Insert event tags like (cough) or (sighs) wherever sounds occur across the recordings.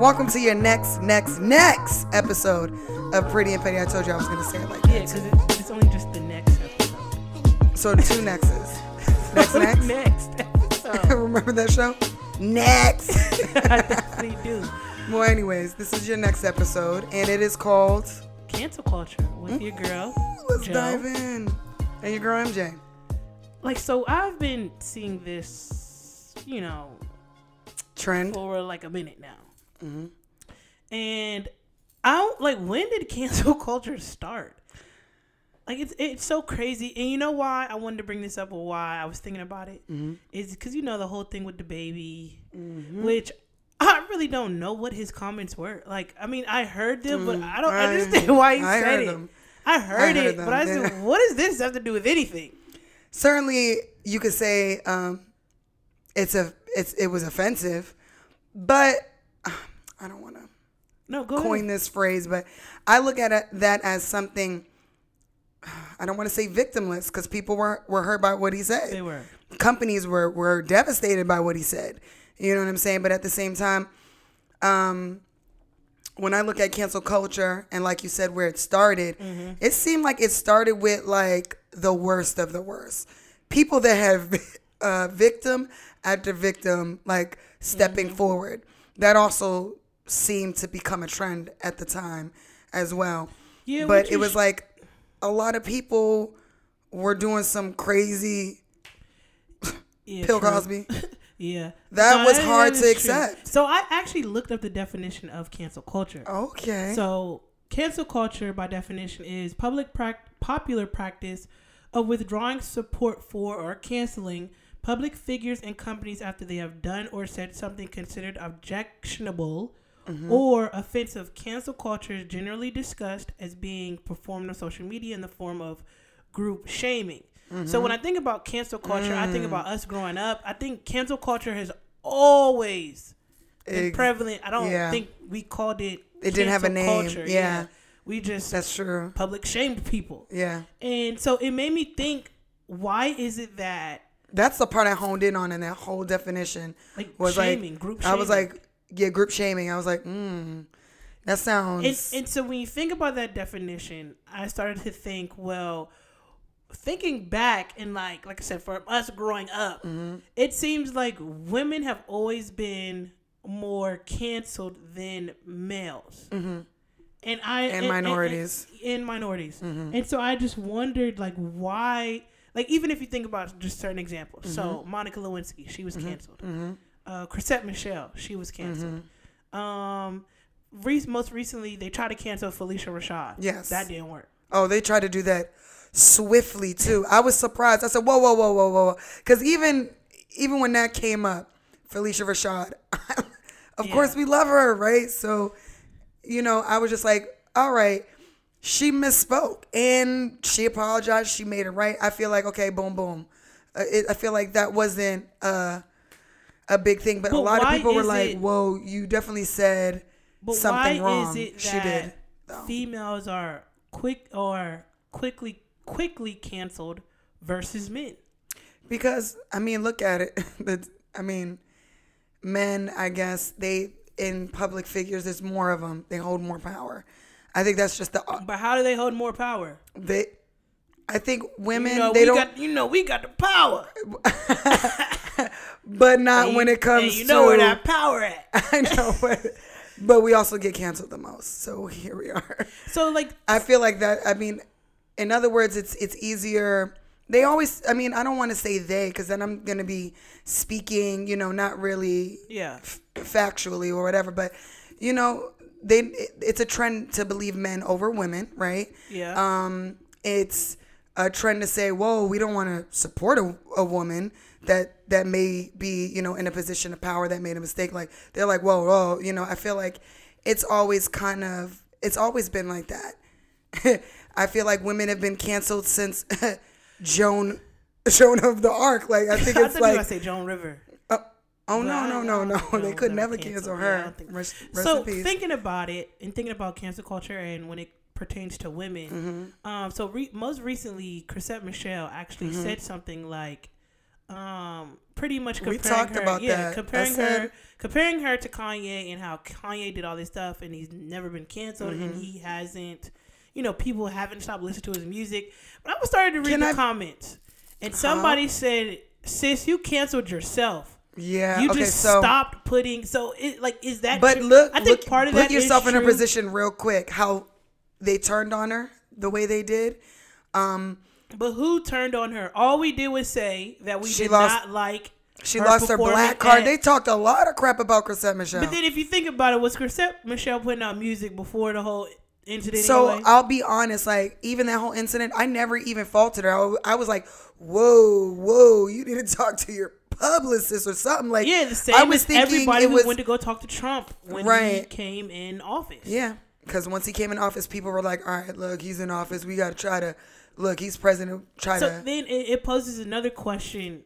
Welcome to your next, next, next episode of Pretty and Petty. I told you I was gonna say it like Yeah, that. because it, it's only just the next episode. So two (laughs) nexts. Next, next. next episode. (laughs) Remember that show? Next. (laughs) I definitely do. well, anyways, this is your next episode, and it is called. Cancel culture with your mm-hmm. girl. Let's Joe. dive in. And your girl MJ. Like, so I've been seeing this, you know, Trend. for like a minute now. Mm-hmm. And I don't like when did cancel (laughs) culture start? Like it's it's so crazy, and you know why I wanted to bring this up or why I was thinking about it Mm-hmm. is because you know the whole thing with DaBaby, which I really don't know what his comments were. Like, I mean, I heard them, but I don't Mm, I- understand (laughs) why he I said it. them. I heard, I heard it, them, but I yeah. said, (laughs) what does this have to do with anything? Certainly, you could say um, it's a it's it was offensive, but uh, I don't want to No, go coin ahead. this phrase, but I look at it, that as something. (sighs) I don't want to say victimless because people were, were hurt by what he said. They were. Companies were, were devastated by what he said. You know what I'm saying? But at the same time, um, when I look at cancel culture and like you said, where it started, Mm-hmm. it seemed like it started with like the worst of the worst. People that have (laughs) uh, victim after victim, like stepping Mm-hmm. forward. That also seemed to become a trend at the time as well. Yeah, but it was like a lot of people were doing some crazy Yeah, Bill. Cosby. (laughs) Yeah. That was hard is to true. accept. So I actually looked up the definition of cancel culture. Okay. So cancel culture, by definition, is public prac- popular practice of withdrawing support for or canceling public figures and companies after they have done or said something considered objectionable Mm-hmm. or offensive. Cancel culture is generally discussed as being performed on social media in the form of group shaming. Mm-hmm. So when I think about cancel culture, I Mm. think about us growing up. I think cancel culture has always been Ex- prevalent. I don't yeah. think we called it. It didn't have a name, yeah. we just That's true. public shamed people, Yeah. and so it made me think: Why is it that That's the part I honed in on in that whole definition. like was shaming, like, group? I was like, yeah, group shaming. I was like, mm, that sounds. and, and so when you think about that definition, I started to think, well, thinking back and like like I said, for us growing up, Mm-hmm. it seems like women have always been more canceled than males. And I Mm-hmm. And minorities. Mm-hmm. and, and minorities, and so I just wondered like why, like even if you think about just certain examples. Mm-hmm. So Monica Lewinsky, she was canceled. Uh, Chrisette Michele, she was canceled. Mm-hmm. Um, re- most recently they tried to cancel Phylicia Rashad. Yes. that didn't work. oh, they tried to do that swiftly too. I was surprised. I said, whoa, whoa, whoa, whoa, whoa, because even even when that came up, Phylicia Rashad, (laughs) of Yeah. course we love her, right? So, you know, I was just like, all right. She misspoke and she apologized. She made it right. I feel like okay, boom, boom. Uh, it, I feel like that wasn't uh, a big thing, but, a lot of people were like, it- "Whoa, you definitely said But something wrong." is it that she did. though. females are quick or quickly quickly canceled versus men? Because I mean, look at it. (laughs) The- I mean, men. I guess they in public figures. There's more of them. They hold more power. I think that's just the uh But how do they hold more power? they. I think women You know, they we don't, got you know we got the power. (laughs) (laughs) but not And when it comes you know to. where that power at. (laughs) I know, but, (laughs) but we also get canceled the most. So here we are. So like I feel like that. I mean, in other words, it's it's easier. They always. I mean, I don't want to say they because then I'm gonna be speaking. You know, not really yeah. factually or whatever. But you know, they it, it's a trend to believe men over women, right? Yeah. Um, it's a trend to say, "Whoa, we don't want to support a, a woman that that may be, you know, in a position of power that made a mistake." Like they're like, "Whoa, whoa," you know. I feel like it's always kind of it's always been like that. (laughs) I feel like women have been canceled since (laughs) Joan Joan of the Arc. Like I think (laughs) it's were like gonna say Joan River. Oh, oh But no, no, no, no. They could never ever cancel canceled. Yeah, her. think- Rest, so thinking about it and thinking about cancel culture and when it pertains to women, Mm-hmm. um, so re- most recently, Chrisette Michele actually Mm-hmm. said something like, um, pretty much We comparing talked her, about yeah, that. Comparing said- her, comparing her to Kanye and how Kanye did all this stuff and he's never been canceled and Mm-hmm. he hasn't, you know, people haven't stopped listening to his music. But I was starting to read the I- comments, and somebody said, "Sis, you canceled yourself." Yeah. You okay, just so stopped putting. So, it like is that? But true? look, I think look, part of put that is yourself in a position real quick. How they turned on her the way they did. Um, But who turned on her? All we did was say that we She did lost- not like. she lost her black card. at- They talked a lot of crap about Chrisette Michele. But then, if you think about it, was Chrisette Michele putting out music before the whole incident? So anyway? I'll be honest, like even that whole incident, I never even faulted her. I, I was like, "Whoa, whoa, you need to talk to your publicist or something." Like, yeah, the same I was as thinking everybody who was went to go talk to Trump when he came in office. yeah, because once he came in office, people were like, "All right, look, he's in office. We got to try to look. He's president. of China. So then it, it poses another question: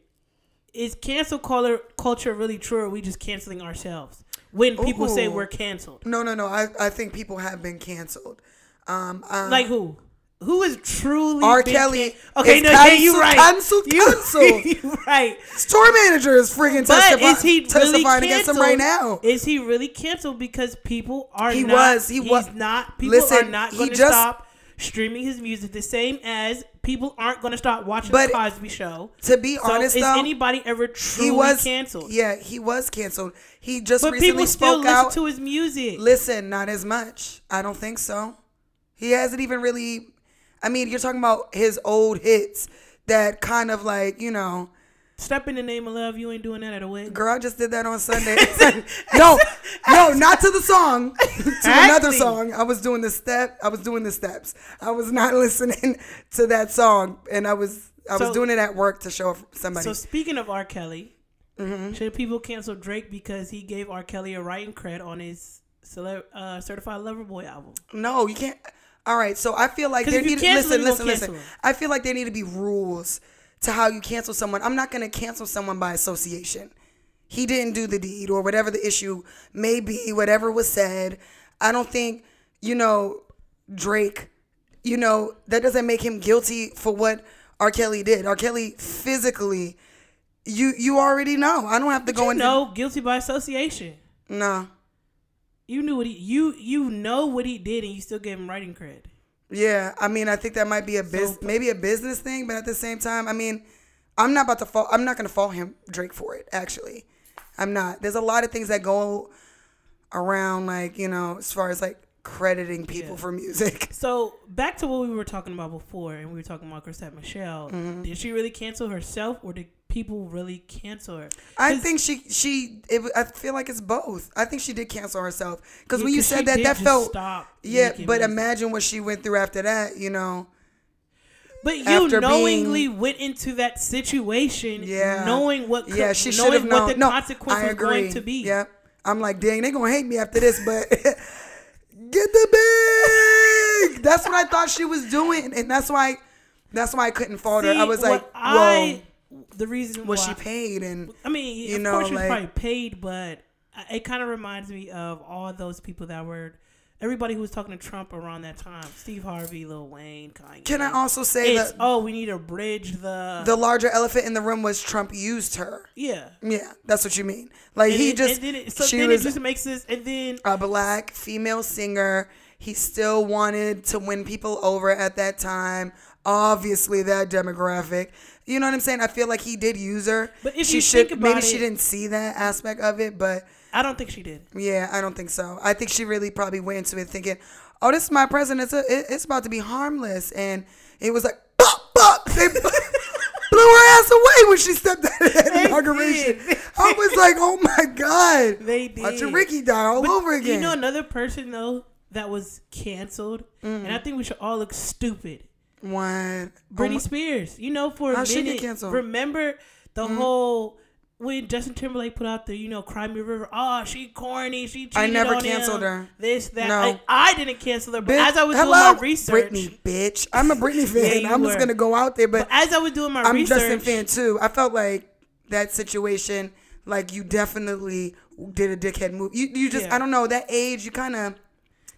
Is cancel color culture really true, or are we just canceling ourselves when people say we're canceled? No, no, no. I, I think people have been canceled. Um, um, Like who? Who is truly R. Kelly can- okay, no, yeah, you (laughs) canceled, right. canceled, You- canceled. you right. store manager is freaking But is he really testifying canceled? against him right now. Is he really canceled because people are He not? was, he he's was- not. People Listen, are not he going to stop streaming his music. The same as people aren't going to stop watching But the Cosby Show. To be So honest, is though, anybody ever truly he was canceled? Yeah, he was canceled. He just but recently people still spoke listen out. to his music. Listen, not as much. I don't think so. He hasn't even really. I mean, you're talking about his old hits that kind of like you know. Step in the name of love. You ain't doing that at a wedding. Girl, I just did that on Sunday. (laughs) (laughs) no, no, not to the song. (laughs) to another song. I was doing the step. I was doing the steps. I was not listening to that song, and I was I was doing it at work to show somebody. So speaking of R. Kelly, Mm-hmm. should people cancel Drake because he gave R. Kelly a writing credit on his cele- uh, Certified Lover Boy album? No, you can't. All right, so I feel like there need listen, listen, listen. I feel like there need to be rules to how you cancel someone. I'm not gonna cancel someone by association. He didn't do the deed or whatever the issue may be, whatever was said. I don't think, you know, Drake, you know, that doesn't make him guilty for what R. Kelly did. R. Kelly physically, you you already know. I don't have to go You into know, guilty by association. no. You knew what he you you know what he did, and you still gave him writing credit. Yeah, I mean, I think that might be a biz, maybe a business thing, but at the same time, I mean, I'm not about to fall. I'm not gonna fault him Drake for it. Actually, I'm not. There's a lot of things that go around, like you know, as far as like crediting people Yeah. for music. (laughs) So back to what we were talking about before, and we were talking about Chrisette Michele. Mm-hmm. Did she really cancel herself, or did people really cancel her? I think she she. It, I feel like it's both. I think she did cancel herself because Yeah, when you said that, that felt stop yeah. But music. imagine what she went through after that. You know. But you knowingly went into that situation, Yeah. knowing what Yeah, she should knowing have known. what the no, consequence was going to be. Yeah, I'm like, dang, they're gonna hate me after this, but (laughs) get the bag. That's what I thought she was doing, and that's why, that's why I couldn't fault her. I was like, I the reason was why, she paid? And I mean, you of know, course she was like- probably paid, but it kind of reminds me of all those people that were everybody who was talking to Trump around that time: Steve Harvey, Lil Wayne, Kanye. can I also say It's that oh, we need to bridge the the larger elephant in the room was Trump used her? yeah. Yeah, that's what you mean. Like And he it- just and then it, so she then was it just makes this and then a black female singer. He still wanted to win people over at that time. Obviously, that demographic. You know what I'm saying? I feel like he did use her. But if she you should, think maybe about she didn't see that aspect of it. But I don't think she did. yeah, I don't think so. I think she really probably went into it thinking, "Oh, this is my president. It's, a, it- it's about to be harmless." And it was like, "Bop, bop." They (laughs) blew her ass away when she stepped out that They inauguration. did. I was like, "Oh my god!" They did. Watching Ricky die all But over again. You know another person though that was canceled, mm. and I think we should all look stupid. One. Britney Oh Spears. You know, for a How'd she get minute, remember the mm-hmm. whole when Justin Timberlake put out the you know Cry Me River. Oh, she corny. She cheated I never on canceled him, her. This that. No. Like, I didn't cancel her, but Bitch, as I was hello, doing my research, Britney, bitch. I'm a Britney (laughs) fan. you I'm just gonna go out there, but but as I was doing my I'm research, Justin fan too. I felt like that situation, like you definitely did a dickhead move. You, you just, Yeah. I don't know, that age, you kind of,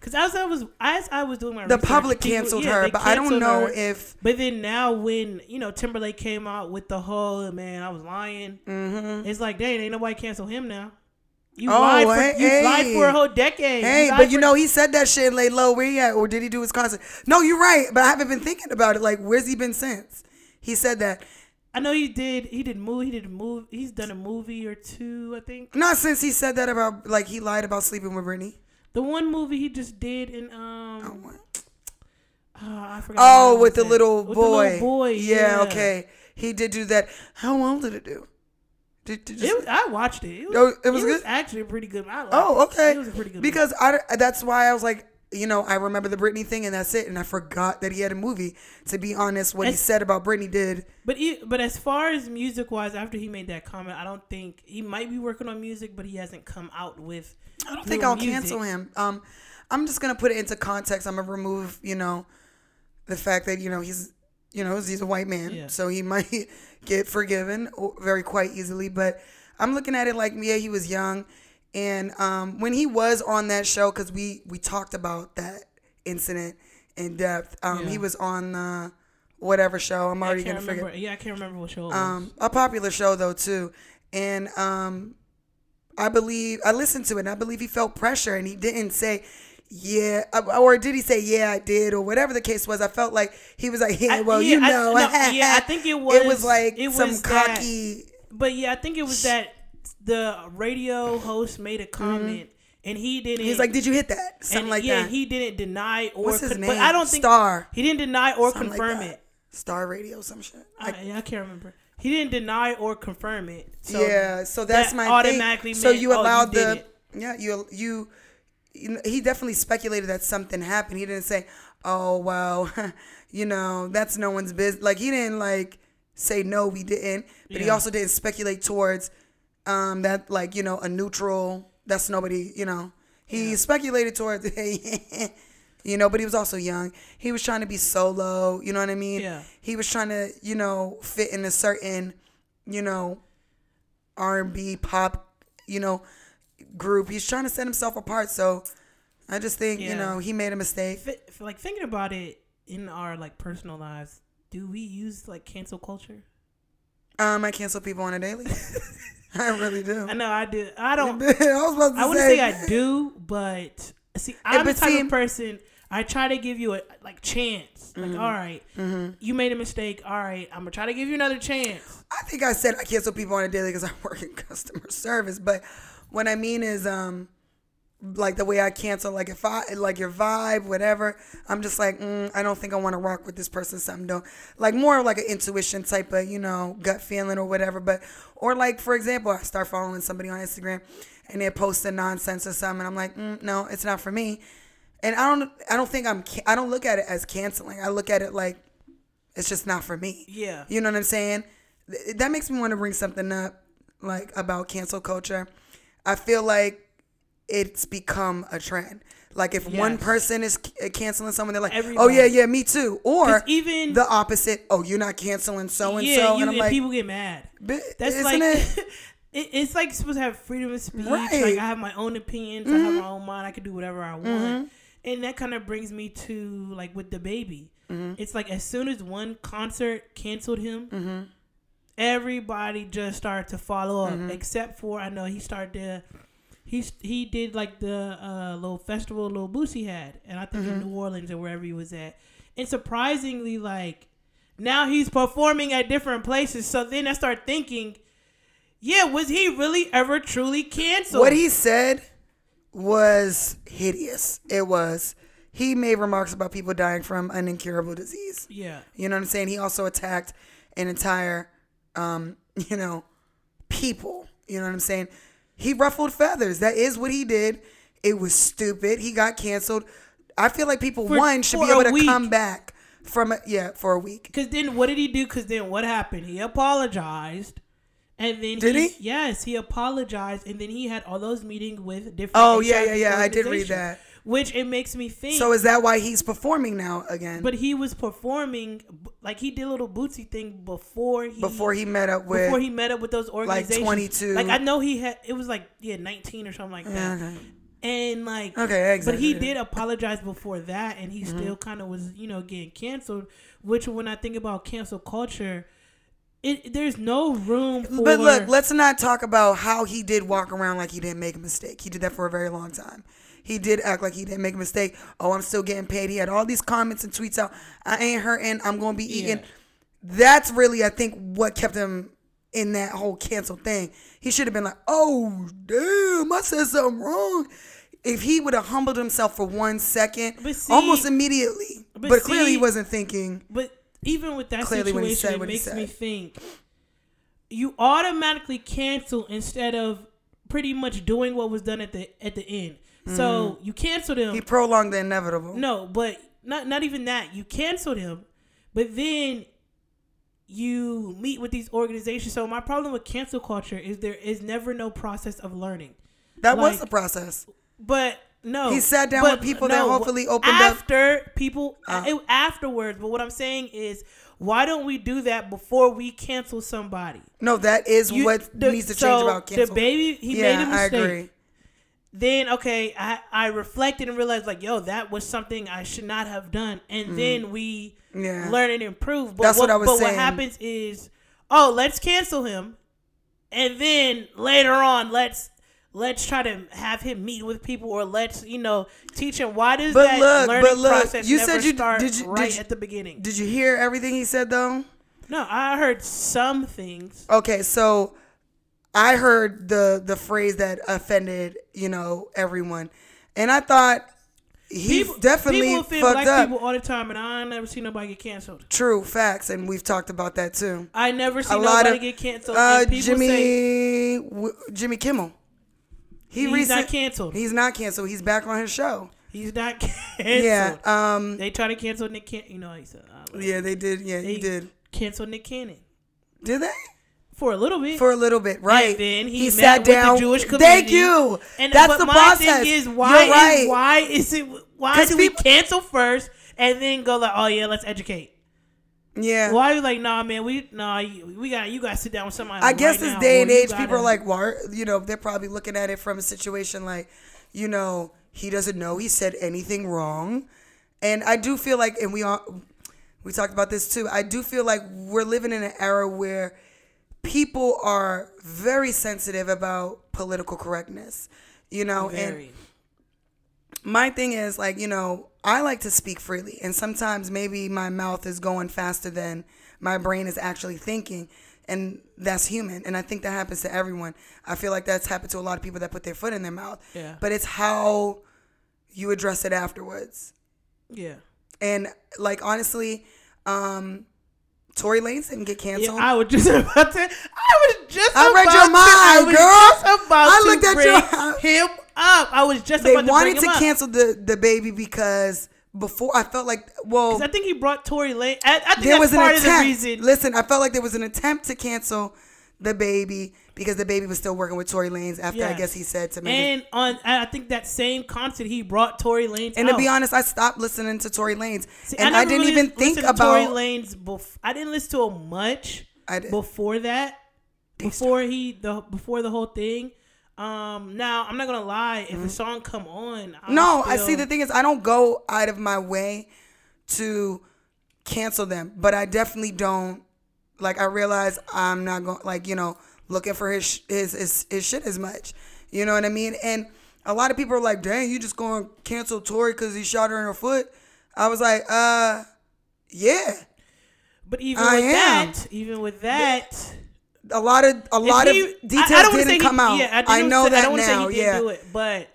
Because as I was as I was doing my the research, public people- canceled yeah, her, but I don't know her. if But then now, when you know Timberlake came out with the whole man, I was lying. Mm-hmm. It's like, dang, ain't nobody cancel him now. You Oh, lied for hey, you lied for a whole decade. Hey, lied but you know, he said that shit and laid low. Where he at? Or did he do his concert? No, you're right. But I haven't been thinking about it. Like, where's he been since? He said that. I know he did. He did move. He did a move. He's done a movie or two, I think. Not since he said that about, like, he lied about sleeping with Britney. The one movie he just did in um. Oh, what? Oh, I forgot. Oh, with the it was. little With boy. The little boy. Yeah, okay. He did do that. How well did it do? Did, did It was, I watched it. It was, Oh, it was good? actually a pretty good. Oh, okay. It was a pretty good. Because I, that's why I was like, you know, I remember the Britney thing and that's it. And I forgot that he had a movie. To be honest, what he said about Britney did. But he, but as far as music wise, after he made that comment, I don't think he might be working on music, but he hasn't come out with. I don't think I'll music. cancel him. Um, I'm just gonna put it into context. I'm gonna remove, you know, the fact that you know he's, you know, he's a white man, Yeah. so he (laughs) might get forgiven very quite easily. But I'm looking at it like, yeah, he was young, and um, when he was on that show, because we we talked about that incident in depth. Um, Yeah. he was on the whatever show. I'm I already gonna forget. remember. Yeah, I can't remember what show it was. Um, a popular show though too, and um, I believe I listened to it. and I believe he felt pressure, and he didn't say, "Yeah," uh, or did he say, "Yeah, I did," or whatever the case was. I felt like he was like, "Yeah, I- well, yeah, you I- know." no, (laughs) yeah, I think it was. It was like it some was that- cocky. But yeah, I think it was that the radio host made a mm-hmm. comment and he didn't. He's like, "Did you hit that?" Something and like yeah, that. he didn't deny or. What's his con- name? But I don't think Star. he didn't deny or Something confirm that. it. Star Radio, some shit. I, yeah, I can't remember. He didn't deny or confirm it. So yeah, so that's that my automatically thing. So meant, you oh, allowed the yeah you you. you He definitely speculated that something happened. He didn't say, "Oh well, (laughs) you know that's no one's business." Like he didn't like say no, we didn't. But he also didn't speculate towards um that like you know a neutral. That's nobody. You know he speculated towards (laughs) you know, but he was also young. He was trying to be solo. You know what I mean? Yeah. He was trying to you know fit in a certain you know R and B pop, you know, group. He's trying to set himself apart. So I just think you know he made a mistake. F- like thinking about it in our like personal lives, do we use like cancel culture? Um, I cancel people on a daily. (laughs) (laughs) I really do. I know I do. I don't. (laughs) I was about to I wouldn't say, I do, but see, I'm the type see- of person. I try to give you a like chance. Like, Mm-hmm. all right, you made a mistake. All right, I'm gonna try to give you another chance. I think I said I cancel people on a daily because I work in customer service. But what I mean is, um, like the way I cancel, like if I like your vibe, whatever, I'm just like, mm, I don't think I want to rock with this person. Something don't like more of like an intuition type of you know gut feeling or whatever. But or like for example, I start following somebody on Instagram and they're posting nonsense or something, and I'm like, mm, no, it's not for me. And I don't, I don't think I'm, I don't look at it as canceling. I look at it like it's just not for me. Yeah. You know what I'm saying? Th- That makes me want to bring something up, like about cancel culture. I feel like it's become a trend. Like if one person is c- canceling someone, they're like, "Oh yeah, yeah, me too," Or even- the opposite. Oh, you're not canceling so and so, and I'm like, people get mad. "Bi- That's isn't like it? (laughs) it, it's like supposed to have freedom of speech. Right. Mm-hmm. Like I have my own opinions. I have my own mind. I can do whatever I want. And that kind of brings me to like with DaBaby. Mm-hmm. It's like as soon as one concert canceled him, Mm-hmm. everybody just started to follow up. Mm-hmm. Except for I know he started to. He, he did like the uh, little festival little Boosie had, and I think Mm-hmm. in New Orleans or wherever he was at. And surprisingly, like now he's performing at different places. So then I start thinking, yeah, was he really ever truly canceled? What he said was hideous. It was. He made remarks about people dying from an incurable disease. yeah, You know what I'm saying? He also attacked an entire, um, (laughs) you know, people. You know what I'm saying? He ruffled feathers. That is what he did. It was stupid. He got canceled. I feel like people For- one should be able to week. come back from it. Yeah, for a week. because then what did he do? Because then what happened? He apologized, and then Did he? Yes, he apologized, and then he had all those meetings with different. Oh, yeah, yeah, yeah. I did read that. Which it makes me think. So is that why he's performing now again? but he was performing like he did a little Boosie thing before he before he met up with before he met up with those organizations. Like 22. Like I know he had it was like yeah 19 or something like that. Okay. And like, Okay, exactly. but he did apologize before that, and he Mm-hmm. still kind of was, you know, getting canceled. Which, when I think about cancel culture, it there's no room for. But look, let's not talk about how he did walk around like he didn't make a mistake. He did that for a very long time. He did act like he didn't make a mistake. Oh, I'm still getting paid. He had all these comments and tweets out. I ain't hurting. I'm gonna be eating. Yeah. That's really, I think, what kept him in that whole cancel thing. He should have been like, "Oh, damn, I said something wrong." If he would have humbled himself for one second, see- almost immediately, but, but clearly he wasn't thinking. But even with that Clearly when he situation, said it what he makes me think you automatically cancel instead of pretty much doing what was done at the at the end. So you canceled him. Mm-hmm. He prolonged the inevitable. no, but not not even that. You canceled him, but then you meet with these organizations. So my problem with cancel culture is there is never no process of learning. that was the process. But no, He sat down with people that hopefully opened up- after people Uh. it- afterwards. But what I'm saying is, why don't we do that before we cancel somebody? No, that is You- what the- needs to change about cancel. DaBaby, he yeah, made a I mistake. agree. Then okay, I I reflected and realized like, yo, that was something I should not have done. And then we Mm. Yeah. learn and improve. But That's what, what I was but saying. what happens is, oh, let's cancel him, and then later on, let's. Let's try to have him meet with people, or let's you know teach him why does But that look, learning but look, process you never said you- start did you- did right you- at the beginning? Did you hear everything he said though? no, I heard some things. Okay, so I heard the the phrase that offended, you know, everyone. And I thought he definitely people offend fucked black up. people all the time, and I never see nobody get canceled. True facts, and we've talked about that too. I never see A lot nobody of get canceled. uh, Jimmy say w- Jimmy Kimmel. He he's recent- not canceled. He's not canceled. He's back on his show. He's not (laughs) canceled. Yeah. Um. They try to cancel Nick Cannon. You know, he said, uh, Yeah, they did. Yeah, they he did. cancel Nick Cannon Did they? For a little bit. For a little bit, right? then he met sat with the down. Jewish Thank you. and That's but the my process. thing is, why You're right. is why is it why do we cancel first and then go like, oh yeah, let's educate? Yeah. Why are you like, nah, man, we nah, we got you got to sit down with somebody. I guess right this now, day and age, people gotta- are like, why? You know, they're probably looking at it from a situation like, you know, he doesn't know he said anything wrong, and I do feel like, and we all, we talked about this too. I do feel like we're living in an era where people are very sensitive about political correctness. You know, and very. my thing is like you know i like to speak freely and sometimes maybe my mouth is going faster than my brain is actually thinking and that's human and i think that happens to everyone i feel like that's happened to a lot of people that put their foot in their mouth Yeah. but it's how you address it afterwards yeah. and like honestly um Tory Lanez didn't get Yeah. I was just (laughs) about to. I was just. I read about your to- mind, I was girl. Just about I to looked at bring your- him up. I was just they about to wanted bring to him up. cancel the DaBaby because before I felt like well I think he brought Tory Lane. I, I think there that's was an attempt. Listen, I felt like there was an attempt to cancel DaBaby because DaBaby was still working with Tory Lanez after I guess he said to me. And on, I think that same concert he brought Tory Lanez. And to be honest, I stopped listening to Tory Lanez, See, and I, never didn't really even think to Tory about. Lanez. Bef- I didn't listen to him much I before that. Before he the before the whole thing. Um, now I'm not gonna lie. If a song come on, I'll no, I see. The thing is, I don't go out of my way to cancel them, but I definitely don't. Like, I realize I'm not going, like, you know, looking for his his his, his shit as much. You know what I mean? And a lot of people are like, "Dang, you just going to cancel Tory because he shot her in her foot?" I was like, "Uh, yeah." But even I with am. that, even with that, A lot of a lot he- of I- details I didn't say come he, out. Yeah, I, didn't know say, that I don't now. Say he yeah. it, but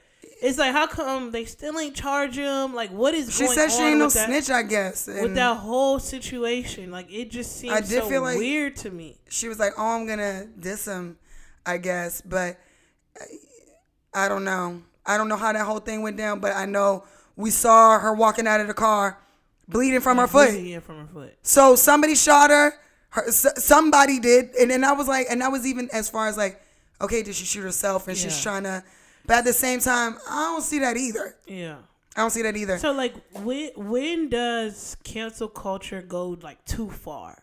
it's like, how come they still ain't charge him? Like, what is She going said she ain't no that, snitch. I guess. with that whole situation? Like, it just seems I did so feel like- weird to me. she was like, "Oh, I'm gonna diss him," I guess, but I, I don't know. I don't know how that whole thing went down, but I know we saw her walking out of the car, bleeding from her foot. Bleeding from her foot. So somebody shot her. her somebody did, and then I was like, and I was even as far as like, okay, did she shoot herself? And she's trying to, but at the same time, I don't see that either. Yeah. I don't see that either. So like, when when does cancel culture go like too far?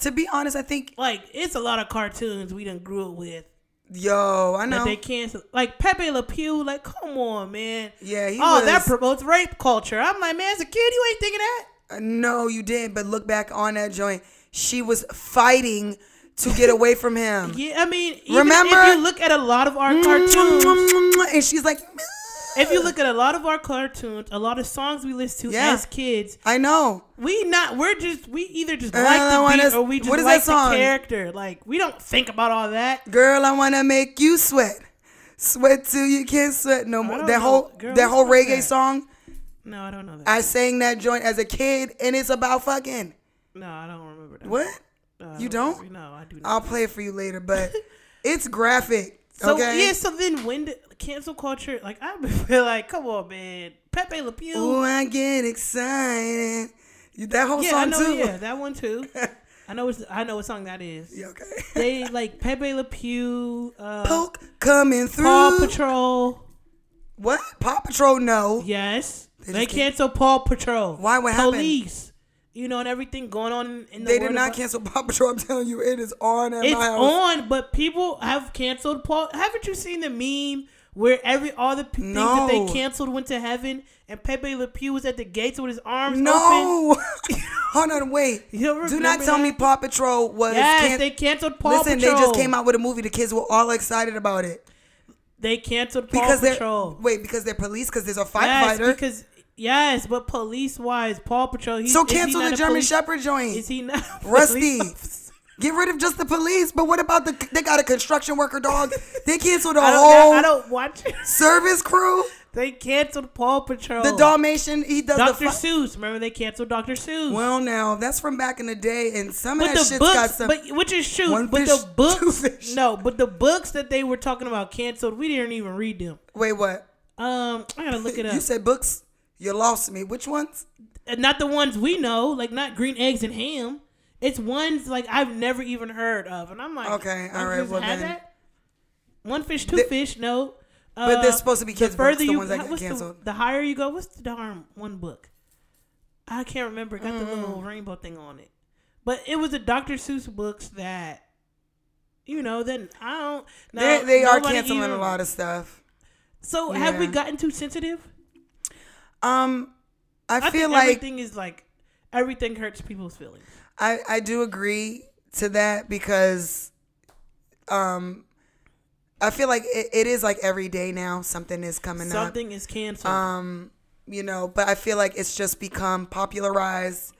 to be honest, I think Like, it's a lot of cartoons we done grew up with. Yo, I that know. they cancel. Like Pepe Le Pew, like come on, man. yeah, he oh, was. that promotes rape culture. I'm like, man, as a kid, you ain't thinking that. Uh, no, you didn't. But look back on that joint. She was fighting to get away from him. (laughs) Yeah, I mean, Remember? if you look at a lot of our cartoons, and she's like, if you look at a lot of our cartoons, a lot of songs we listen to Yeah. as kids, I know. we not we're just we either just Uh, like the wanna- beat or we just like the character. Like we don't think about all that. Girl, I wanna make you sweat. Sweat till you can't sweat no more. That know. whole Girl, that whole reggae that? song, No, I don't know that. I sang that joint as a kid and it's about fucking. no, I don't remember that. What? You don't? No, I do not. I'll play it for you later, but (laughs) it's graphic. so okay. yeah, so then when did cancel culture? Like I (laughs) feel like, come on, man, Pepe Le Pew. Ooh, I get excited. That whole yeah, I know. too. Yeah, that one too. (laughs) I know. It's, I know what song that is. Yeah, okay. They like Pepe Le Pew, uh, Poke coming through. Paw Patrol. What? Paw Patrol? No. Yes, They they, can't- Paw Patrol. Why? What happened? Police. You know, and everything going on in the They did not about- cancel Paw Patrol. I'm telling you, it is on at It's my house. on, but people have canceled Paul. Haven't you seen the meme where every all the p- things that they canceled went to heaven, and Pepe Le Pew was at the gates with his arms open? No. (laughs) Hold on, wait. (laughs) Do not tell that? me Paw Patrol was. Yes, can- they canceled Paw Listen, Patrol. they just came out with a movie. The kids were all excited about it They canceled Paw because Patrol. wait because they're police because there's a yes, firefighter. because yes, but police wise, Paw Patrol. He's, so he cancel the German police- Shepherd joint. Is he not Rusty. Get rid of just the police. But what about the? They got a construction worker dog. (laughs) They canceled the I whole I don't watch. service crew. (laughs) they canceled Paw Patrol. The Dalmatian. He does Dr. the. Fi- Seuss. Remember they canceled Dr. Seuss. well, now that's from back in the day, and some of that the shit's books, got some. but which is true. One but fish, the (laughs) two books, fish. no, but the books that they were talking about canceled, we didn't even read them. wait, what? Um, I gotta look it up. You said books. You lost me. Which ones? Not the ones we know, like not green eggs and ham. It's ones like I've never even heard of, and I'm like, Okay, all right, well then. that? One fish, two The- fish, no. But Uh, they're supposed to be kids' books, the ones that get what's the- canceled. The, higher you go, what's the darn one book? I can't remember. It got the Mm. little rainbow thing on it, but it was the Dr. Seuss books that, you know, then I don't. now, They they are canceling even- a lot of stuff. So have we gotten too sensitive? Um, I, I, feel like everything is like everything hurts people's feelings. I I do agree to that because, um, I feel like it, it is like every day now something is coming up. Something is canceled. Um, you know, but I feel like it's just become popularized.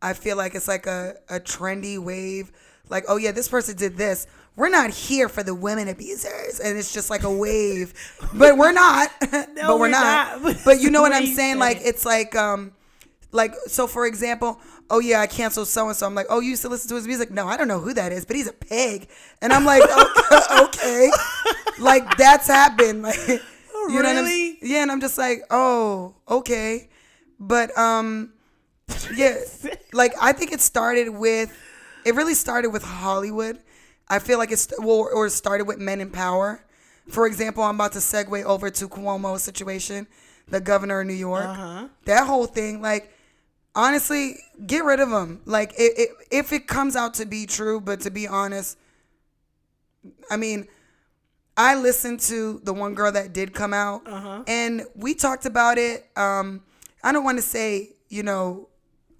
I feel like it's like a, a trendy wave. Like, oh yeah, this person did this. We're not here for the women abusers, and it's just like a wave. but we're not. (laughs) but we're, we're not. not. But you know what I'm saying? Like, it's like um, like so. For example, oh yeah, I canceled so and so. I'm like, oh, you used to listen to his music? No, I don't know who that is, but he's a pig. And I'm like, (laughs) okay, okay. like that's happened. (laughs) Like, you know what I'm- really? yeah, and I'm just like, oh, okay. But um yeah, like I think it started with it really started with Hollywood. I feel like it's well, or it started with men in power. For example, I'm about to segue over to Cuomo's situation, the governor of New York. Uh-huh. That whole thing, like honestly, get rid of him. Like it, it, if it comes out to be true, but to be honest, I mean, I listened to the one girl that did come out, Uh-huh. and we talked about it. Um, I don't want to say, you know,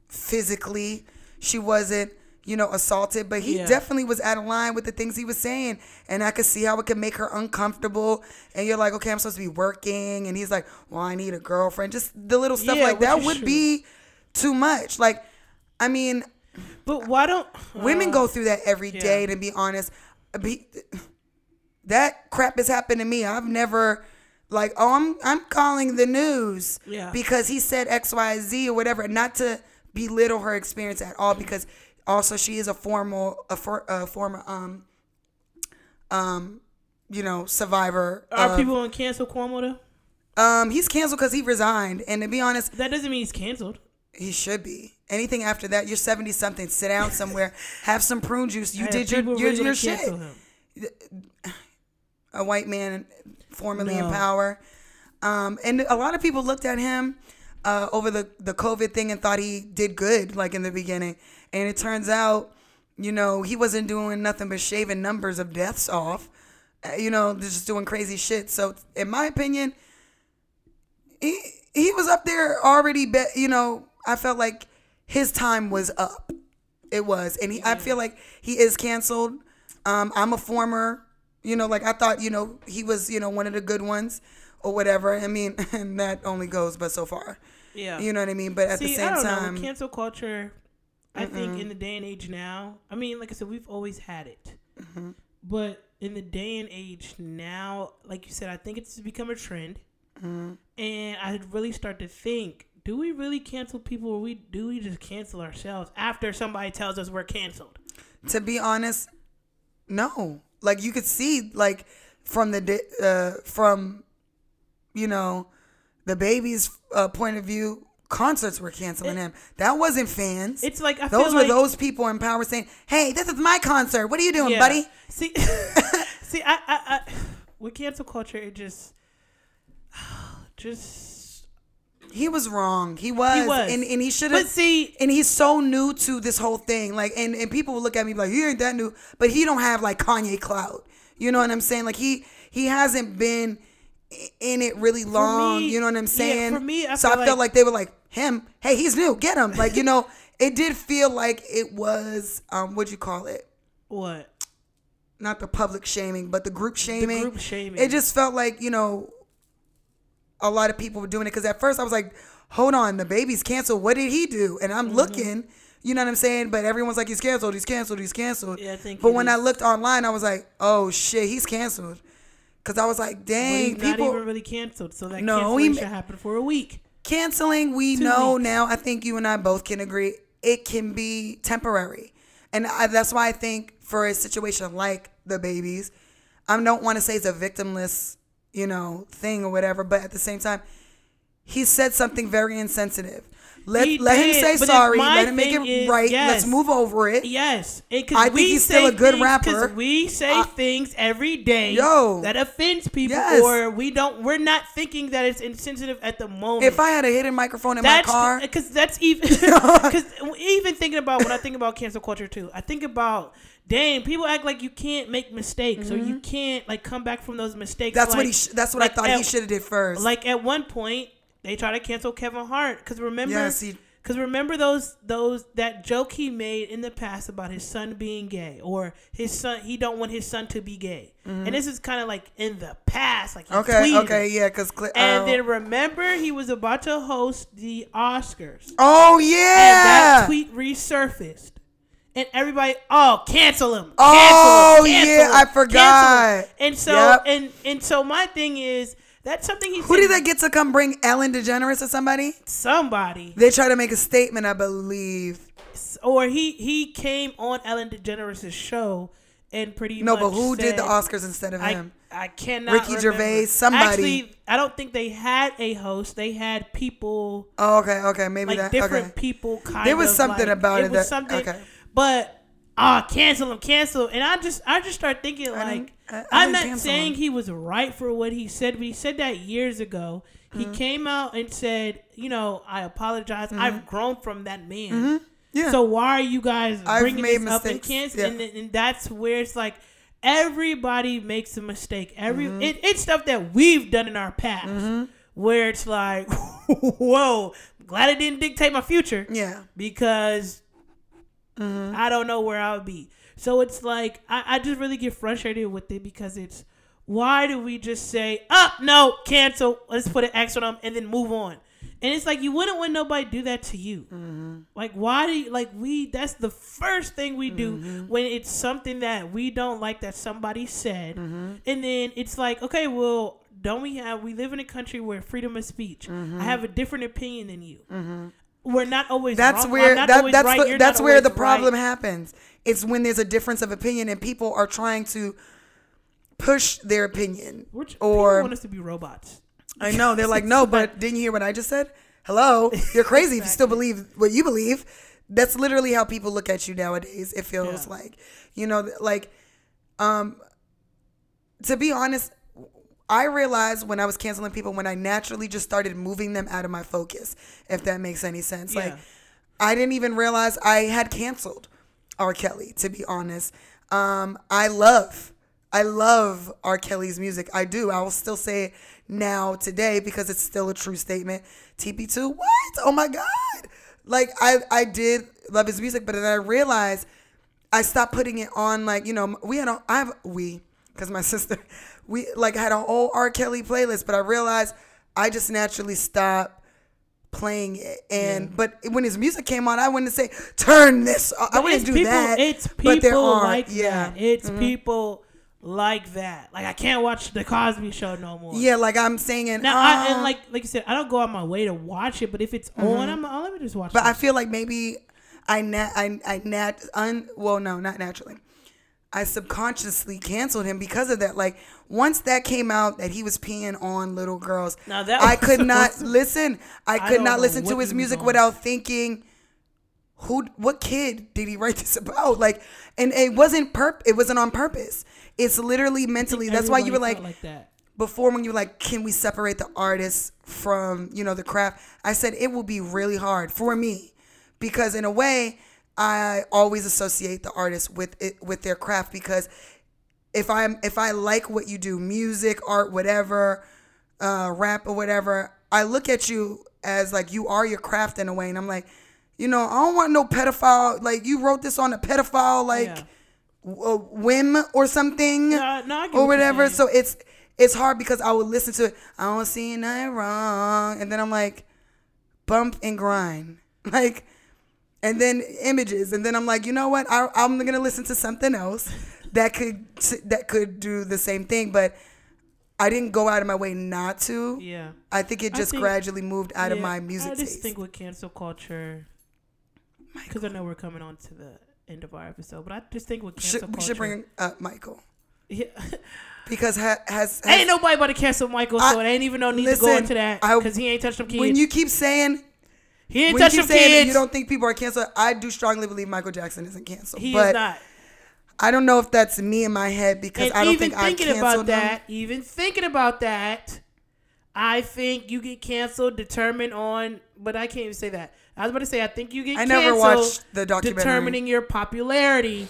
physically, she wasn't, you know, assaulted, but he Yeah. definitely was out of line with the things he was saying, and I could see how it could make her uncomfortable. And you're like, okay, I'm supposed to be working, and he's like, well, I need a girlfriend. Just the little stuff Yeah, like that would true. be too much. Like, I mean, But why don't Women uh, go through that every yeah. day. To be honest, be, that crap has happened to me. I've never like, oh, I'm I'm calling the news because he said X, Y, Z or whatever. Not to belittle her experience at all, because also she is a formal a, for, a former um um you know survivor. Are of- people on cancel Cuomo though? um he's canceled because he resigned, and to be honest, That doesn't mean he's canceled. he should be. Anything after that, you're 70 something. Sit down (laughs) somewhere, have some prune juice. You Hey, did your your, your shit. him. a white man formerly in power. Um, and a lot of people looked at him uh, over the, the COVID thing and thought he did good, like in the beginning. And it turns out, you know, he wasn't doing nothing but shaving numbers of deaths off. uh, you know, just doing crazy shit. So, in my opinion, he he was up there already. Be, you know, I felt like his time was up. It was, and he, I feel like he is canceled. Um, I'm a former, you know, like I thought, you know, he was, you know, one of the good ones or whatever. I mean, and (laughs) that only goes but so far. Yeah. You know what I mean? But at See, the same I don't time, know. Cancel culture, I think in the day and age now, I mean, like I said, we've always had it. Mm-hmm. But in the day and age now, like you said, I think it's become a trend. Mm-hmm. And I really start to think, do we really cancel people or we do we just cancel ourselves after somebody tells us we're canceled? to be honest, no. Like you could see, like from the uh, from, you know, DaBaby's uh, point of view, concerts were canceling him. That wasn't fans. It's like I those feel were like, those people in power saying, "Hey, this is my concert. What are you doing, Yeah. buddy?" See, (laughs) see, I, I, I, with cancel culture, it just, (sighs) just. He was wrong. He was, He was. and and he should have. But see, and he's so new to this whole thing. Like, and, and people will look at me like, he ain't that new, but he don't have like Kanye clout. You know what I'm saying? Like he he hasn't been in it really long. me- you know what I'm yeah, saying? for me, I so I felt like- like they were like him. Hey, he's new. Get him. Like you know, (laughs) it did feel like it was um, what'd you call it? what? Not the public shaming, but the group shaming. group shaming. It just felt like you know, a lot of people were doing it because at first I was like, hold on, DaBaby's canceled. What did he do? And Mm-hmm. I'm looking. You know what I'm saying? But everyone's like, he's canceled, he's canceled, he's canceled. Yeah, I think But when is. I looked online, I was like, oh shit, he's canceled. Cause I was like, dang, not people even really canceled, so that No, he cancellation ma- happened for a week. Canceling. We Two know weeks. now. I think you and I both can agree it can be temporary, and I, that's why I think for a situation like DaBaby's, I don't want to say it's a victimless, you know, thing or whatever. But at the same time, he said something very insensitive. Let He let him say sorry. Let him make it right. yes. Let's move over it. Yes, 'cause I think we he's still a good things- rapper. We say I- things every day, Yo. that offends people, Yes. or we don't. We're not thinking that it's insensitive at the moment. If I had a hidden microphone in that's my car, because that's even (laughs) (laughs) because even thinking about when I think about cancel culture too, I think about. Dang, people act like you can't make mistakes or you can't like come back from those mistakes. Mm-hmm. that's like, what he. Sh- that's what like I thought he should have did first. Like at one point, they try to cancel Kevin Hart because remember, because remember those those that joke he made in the past about his son being gay or his son he don't want his son to be gay, and this is kind of like in the past, like Mm-hmm. okay, okay, it. yeah, because And then remember, he was about to host the Oscars, oh yeah, and that tweet resurfaced. And everybody, oh, cancel him! Cancel Oh, him, cancel yeah, him, I cancel him." forgot. And so, Yep. and and so, my thing is that's something he Who said. did they get to come bring Ellen DeGeneres or somebody? Somebody, They try to make a statement, I believe. or he he came on Ellen DeGeneres' show and pretty No, but who did the Oscars instead of I, him? I cannot. Ricky remember. Gervais, somebody. Actually, I don't think they had a host. They had people Oh, okay, okay, maybe like that. different Okay. people. Kind There was something like- about it was that- something. okay. But ah, cancel him, cancel. And I just I just start thinking I like I- I'm didn't saying he was right for what he said, but he said that years ago. He Mm-hmm. came out and said, you know, I apologize. I've grown from that man. Mm-hmm. Yeah. So why are you guys I've bringing this up and mistakes, cancel? yeah. And, and that's where it's like everybody makes a mistake. Every Mm-hmm. it, it's stuff that we've done in our past where it's like, (laughs) whoa, glad it didn't dictate my future yeah. because Mm-hmm. I don't know where I would be. So it's like I, I just really get frustrated with it because it's why do we just say, up, oh, no, cancel, let's put an X on them and then move on. And it's like you wouldn't want nobody to do that to you. Mm-hmm. Like why do you like we that's the first thing we do Mm-hmm. when it's something that we don't like that somebody said. Mm-hmm. And then it's like, okay, well, don't we have we live in a country where freedom of speech. Mm-hmm. I have a different opinion than you. We're not always That's wrong. Where that, that's right, the, that's where the problem right. happens. It's when there's a difference of opinion and people are trying to push their opinion. Which or want us to be robots. I know they're like, no, but (laughs) didn't you hear what I just said? Hello, you're crazy if you still believe what you believe. That's literally how people look at you nowadays. It feels Yeah. like, you know, like, um, to be honest, I realized when I was canceling people when I naturally just started moving them out of my focus. If that makes any sense, like, I didn't even realize I had canceled R. Kelly. To be honest, um, I love I love R. Kelly's music. I do. I will still say it now today because it's still a true statement. TP2, what? Oh my God. Like I I did love his music, but then I realized I stopped putting it on like, you know, we had a I have we because my (laughs) sister we like I had a whole R. Kelly playlist, but I realized I just naturally stopped playing it. And but when his music came on, I wouldn't say turn this. off." I wouldn't do people, that. It's but there people are, like yeah. Mm-hmm. that. It's people like that. Like I can't watch the Cosby Show no more. Yeah, like I'm saying. Now, I, uh, and like like you said, I don't go out my way to watch it, but if it's on, I'm oh, let me just watch. Mm-hmm. But. I feel like maybe I nat I I nat un well no not naturally. I subconsciously canceled him because of that. Like once that came out that he was peeing on little girls, Now that I could not (laughs) listen. I could don't listen to his music without thinking, who, what kid did he write (laughs) this about? Like, and it wasn't perp. It wasn't on purpose. It's literally mentally. That's why you were like, like that. before when you were like, can we separate the artist from you know the craft? I said it will be really hard for me because in a way I always associate the artist with it with their craft because if I'm if I like what you do, music, art, whatever, uh, rap or whatever, I look at you as like you are your craft in a way, and I'm like, you know, I don't want no pedophile. Like you wrote this on a pedophile like Yeah. w- whim or something No, no, or whatever. So it's it's hard because I would listen to it. I don't see nothing wrong, and then I'm like, bump and grind, (laughs) like, and then images, and then I'm like, you know what? I, I'm gonna listen to something else that could that could do the same thing, but I didn't go out of my way not to. Yeah. I think it just think- gradually moved out of my music I just taste. think with cancel culture, because I know we're coming on to the end of our episode, but I just think with cancel should, we culture, should bring up Michael yeah. because ha, has, has ain't nobody but to cancel Michael, so I- it ain't even no need to listen, go into that because he ain't touched them kids. when you keep saying he ain't when you touched keep them saying that kids. you don't think people are canceled, I do strongly believe Michael Jackson isn't canceled. he but is not. I don't know if that's me in my head because And I don't even think I thinking canceled about that, even thinking about that, I think you get canceled determined on. But I can't even say that. I was about to say I think you get canceled. I never watched the documentary. determining your popularity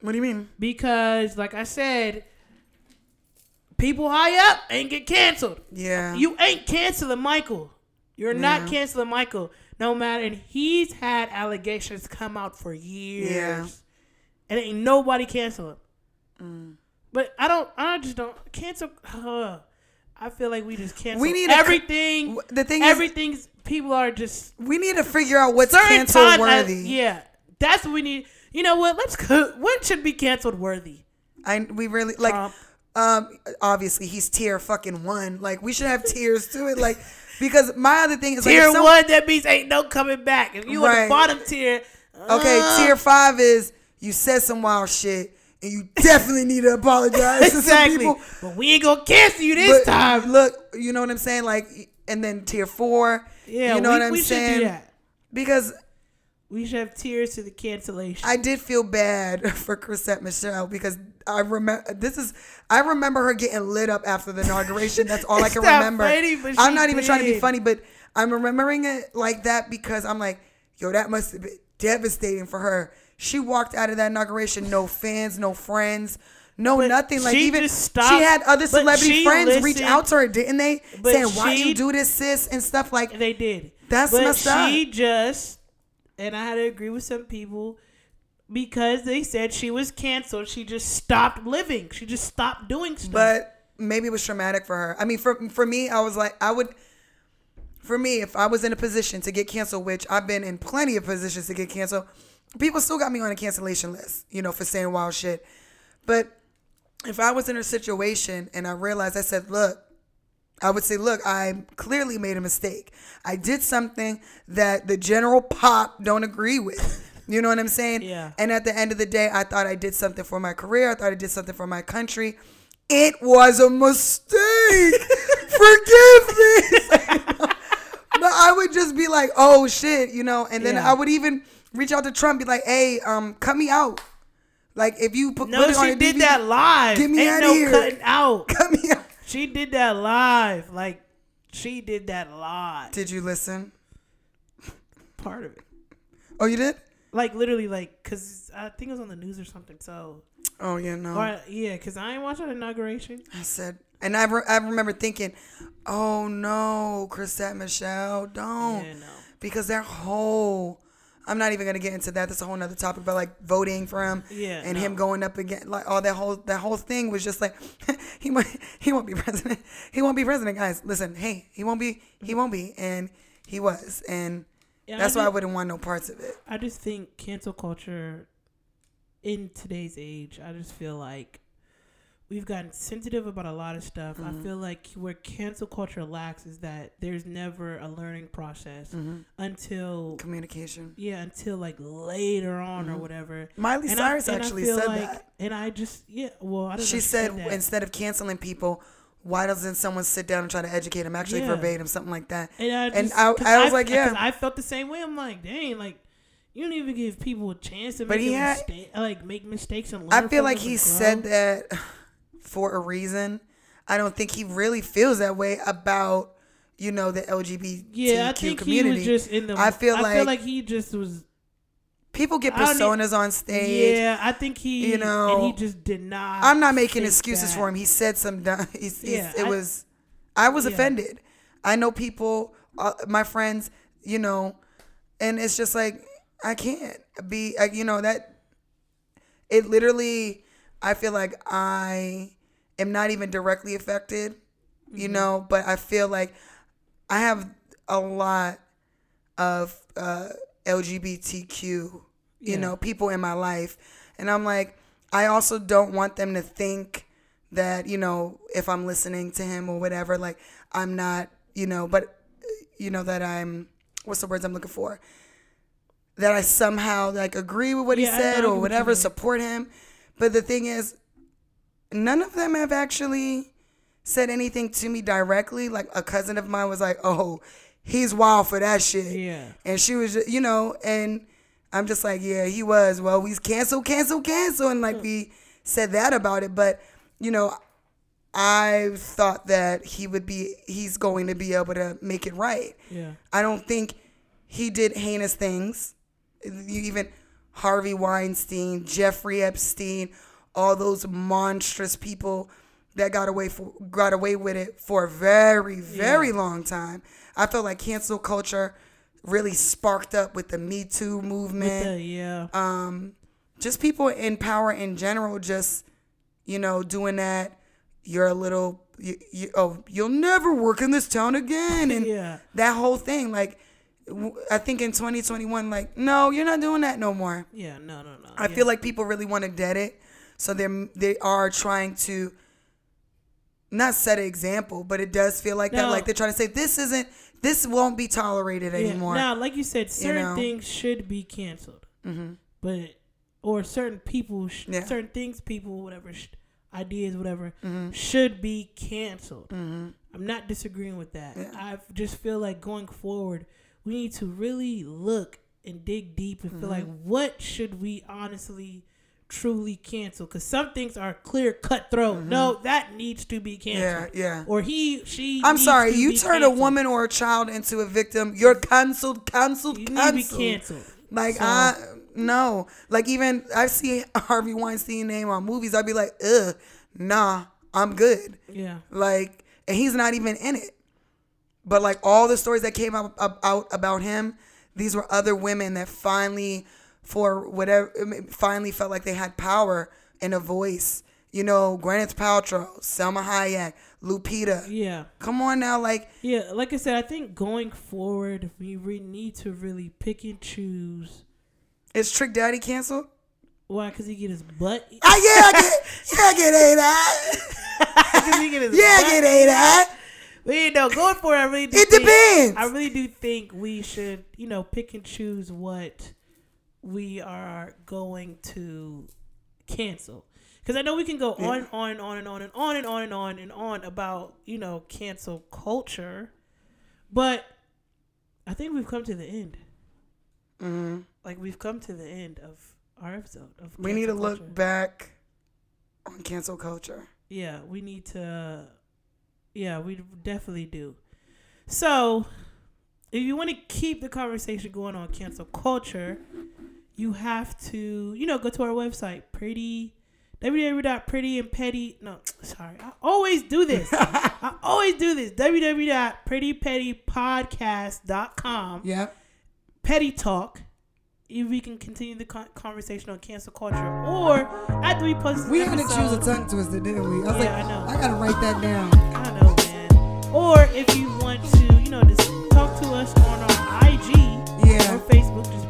What do you mean? because, like I said, people high up ain't get canceled. Yeah. You ain't canceling Michael. You're not canceling Michael. No matter, and he's had allegations come out for years, Yeah. and ain't nobody cancel him. Mm. But I don't. I just don't cancel. Uh, I feel like we just cancel. We need everything. w- the thing is- everything's people are just we need to figure out what's cancel worthy. uh, yeah, that's what we need. You know what? Let's. What should be canceled worthy? I we really like Trump. um obviously he's tier fucking one. Like we should have tiers to it. Like because my other thing is like, Tier some- one, that means ain't no coming back. If you on Right. the bottom tier, Okay, uh, tier five is you said some wild shit and you definitely need to apologize to some people. But we ain't gonna cancel you this But time. Look, you know what I'm saying? Like and then tier four. Yeah, you know we, what I'm saying? should do that. Because We should have tiers to the cancellation. I did feel bad (laughs) for Chrisette Michele because I remember this is I remember her getting lit up after the inauguration. That's all (laughs) I can remember. funny, but I'm she not even trying to be funny, but I'm remembering it like that because I'm like, yo, that must have been devastating for her. She walked out of that inauguration, no fans, no friends, no But nothing. Like she even just stopped- she had other celebrity she friends reach out to her, didn't they? but Saying, "Why she- you do this, sis?" and stuff like. they did. That's but messed up. she just, and I had to agree with some people because they said she was canceled. She just stopped living. She just stopped doing stuff. but maybe it was traumatic for her. I mean, for for me, I was like, I would. For me, if I was in a position to get canceled, which I've been in plenty of positions to get canceled, people still got me on a cancellation list, you know, for saying wild shit. But if I was in a situation and I realized, I said, look, I would say, look, I clearly made a mistake. I did something that the general pop don't agree with. You know what I'm saying? Yeah. And at the end of the day, I thought I did something for my career. I thought I did something for my country. It was a mistake. (laughs) Forgive me. but I would just be like, oh shit, you know, and then Yeah. I would even reach out to Trump, be like, hey, um, cut me out. Like if you put, no, put it on she did DVD, that live. Get me ain't outta no here. cutting out. (laughs) Cut me out. She did that live. Like she did that live. Did you listen? (laughs) Part of it. Oh, you did? Like literally, like because I think it was on the news or something. So Oh yeah, no. Or, yeah, because I ain't watching inauguration. I said, and I, re- I remember thinking, oh no, Chrisette Michele, don't, Yeah, no. because their whole. I'm not even gonna get into that. That's a whole nother topic. But like voting for him, Yeah, and no. him going up again, like all that whole that whole thing was just like, (laughs) he won't (laughs) he won't be president. (laughs) He won't be president, guys. Listen, hey, he won't be. He won't be, and he was, and Yeah, that's I why I wouldn't want no parts of it. I just think cancel culture in today's age, I just feel like we've gotten sensitive about a lot of stuff. Mm-hmm. I feel like where cancel culture lacks is that there's never a learning process Mm-hmm. until Communication. yeah, until like later on or whatever. Miley And Cyrus I, actually said like, that. and I just yeah, well, I don't She said instead of canceling people, why doesn't someone sit down and try to educate them? Actually, Yeah. verbatim, something like that. And I, And just, I- 'cause I was like, yeah. I felt the same way. I'm like, dang, like you don't even give people a chance to But make he had- mistake, like make mistakes and learn. I feel like he said that for a reason. I don't think he really feels that way about you know the LGBTQ Yeah, I think community. he was just in the. I feel I like- feel like he just was. People get personas on stage. Yeah, I think he. you know, and he just did not. I'm not making excuses that. for him. He said some. He's, (laughs) he's, Yeah, it I- was. I was Yeah. offended. I know people, uh, my friends. You know, and it's just like I can't be. Uh, you know that. It literally. I feel like I am not even directly affected. You Mm-hmm. know, but I feel like I have a lot of uh, LGBTQ, you Yeah. know, people in my life. And I'm like, I also don't want them to think that, you know, if I'm listening to him or whatever, like I'm not, you know, but, you know, that I'm, what's the words I'm looking for? That I somehow like agree with what Yeah, he said or whatever, support him. But the thing is, none of them have actually said anything to me directly. Like a cousin of mine was like, "Oh, he's wild for that shit," Yeah. and she was, just, you know, and I'm just like, "Yeah, he was." Well, we cancel, cancel, cancel, and like we said that about it, but you know, I thought that he would be, he's going to be able to make it right. Yeah. I don't think he did heinous things. You even Harvey Weinstein, Jeffrey Epstein, all those monstrous people that got away for got away with it for a very very Yeah. long time. I felt like cancel culture really sparked up with the Me Too movement. The, yeah. um, just people in power in general, just you know, doing that. You're a little, you, you, oh, you'll never work in this town again, and Yeah. that whole thing. Like, w- I think in 2021, like, no, you're not doing that no more. yeah. No. No. No. I yeah. feel like people really want to dead it, so they're they are trying to not set an example, but it does feel like that. Like they're trying to say this isn't, this won't be tolerated Yeah. anymore. Now, like you said, certain know? things should be canceled, but or certain people, sh- Yeah. certain things, people, whatever, sh- ideas, whatever, Mm-hmm. should be canceled. I'm not disagreeing with that. Yeah. I just feel like going forward, we need to really look and dig deep and feel like Mm-hmm. what should we honestly. Truly cancel because some things are clear cutthroat. No, that needs to be Mm-hmm. yeah, yeah. Or he, she. I'm sorry, you turn a woman or a child into a victim, you're canceled, canceled, You need to be canceled. canceled. Like So- I no, like even I see (laughs) Harvey Weinstein name on movies, I'd be like, ugh, nah, I'm good. Yeah. Like, and he's not even in it. But like all the stories that came out, out about him, these were other women that finally, for whatever, finally felt like they had power and a voice. You know, Gwyneth Paltrow, Salma Hayek, Lupita. Yeah. Come on now, like Yeah, like I said, I think going forward, we re- need to really pick and choose. is Trick Daddy canceled? Why? Because he get his butt. Ah, yeah, I get, yeah, (laughs) I get a that. (laughs) He get his (laughs) Yeah, I get a that. But you know, going forward, I really do. It think, depends. I really do think we should, you know, pick and choose what we are going to cancel. Because I know we can go on, and on, and on, and on, and on, and on, and on, and on about, you know, cancel culture. But I think we've come to the end. Mhm. Like, we've come to the end of our episode. Of We need to cancel look back on cancel culture. Yeah, we need to. Yeah, we definitely do. So, if you want to keep the conversation going on cancel culture, you have to, you know, go to our website, pretty www.prettyandpetty. No, sorry, I always do this. (laughs) I always do this. www.prettypettypodcast.com. Yep. Petty talk. If we can continue the conversation on cancel culture, or after we post We had to choose a tongue twister, didn't we? I was Yeah, like, I know. I gotta write that down. I know, man. Or if you want to, you know, just talk to us on our IG Yeah. or Facebook, just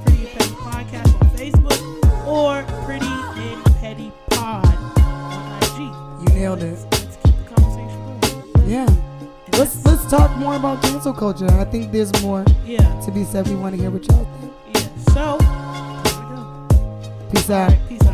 Facebook, or Pretty and Petty Pod on IG. You nailed it. Let's, let's keep the conversation going. Yeah. And Let's let's talk more about cancel culture. I think there's more yeah, to be said. We want to hear what y'all think. yeah. So, here we go. Peace out. right, peace out.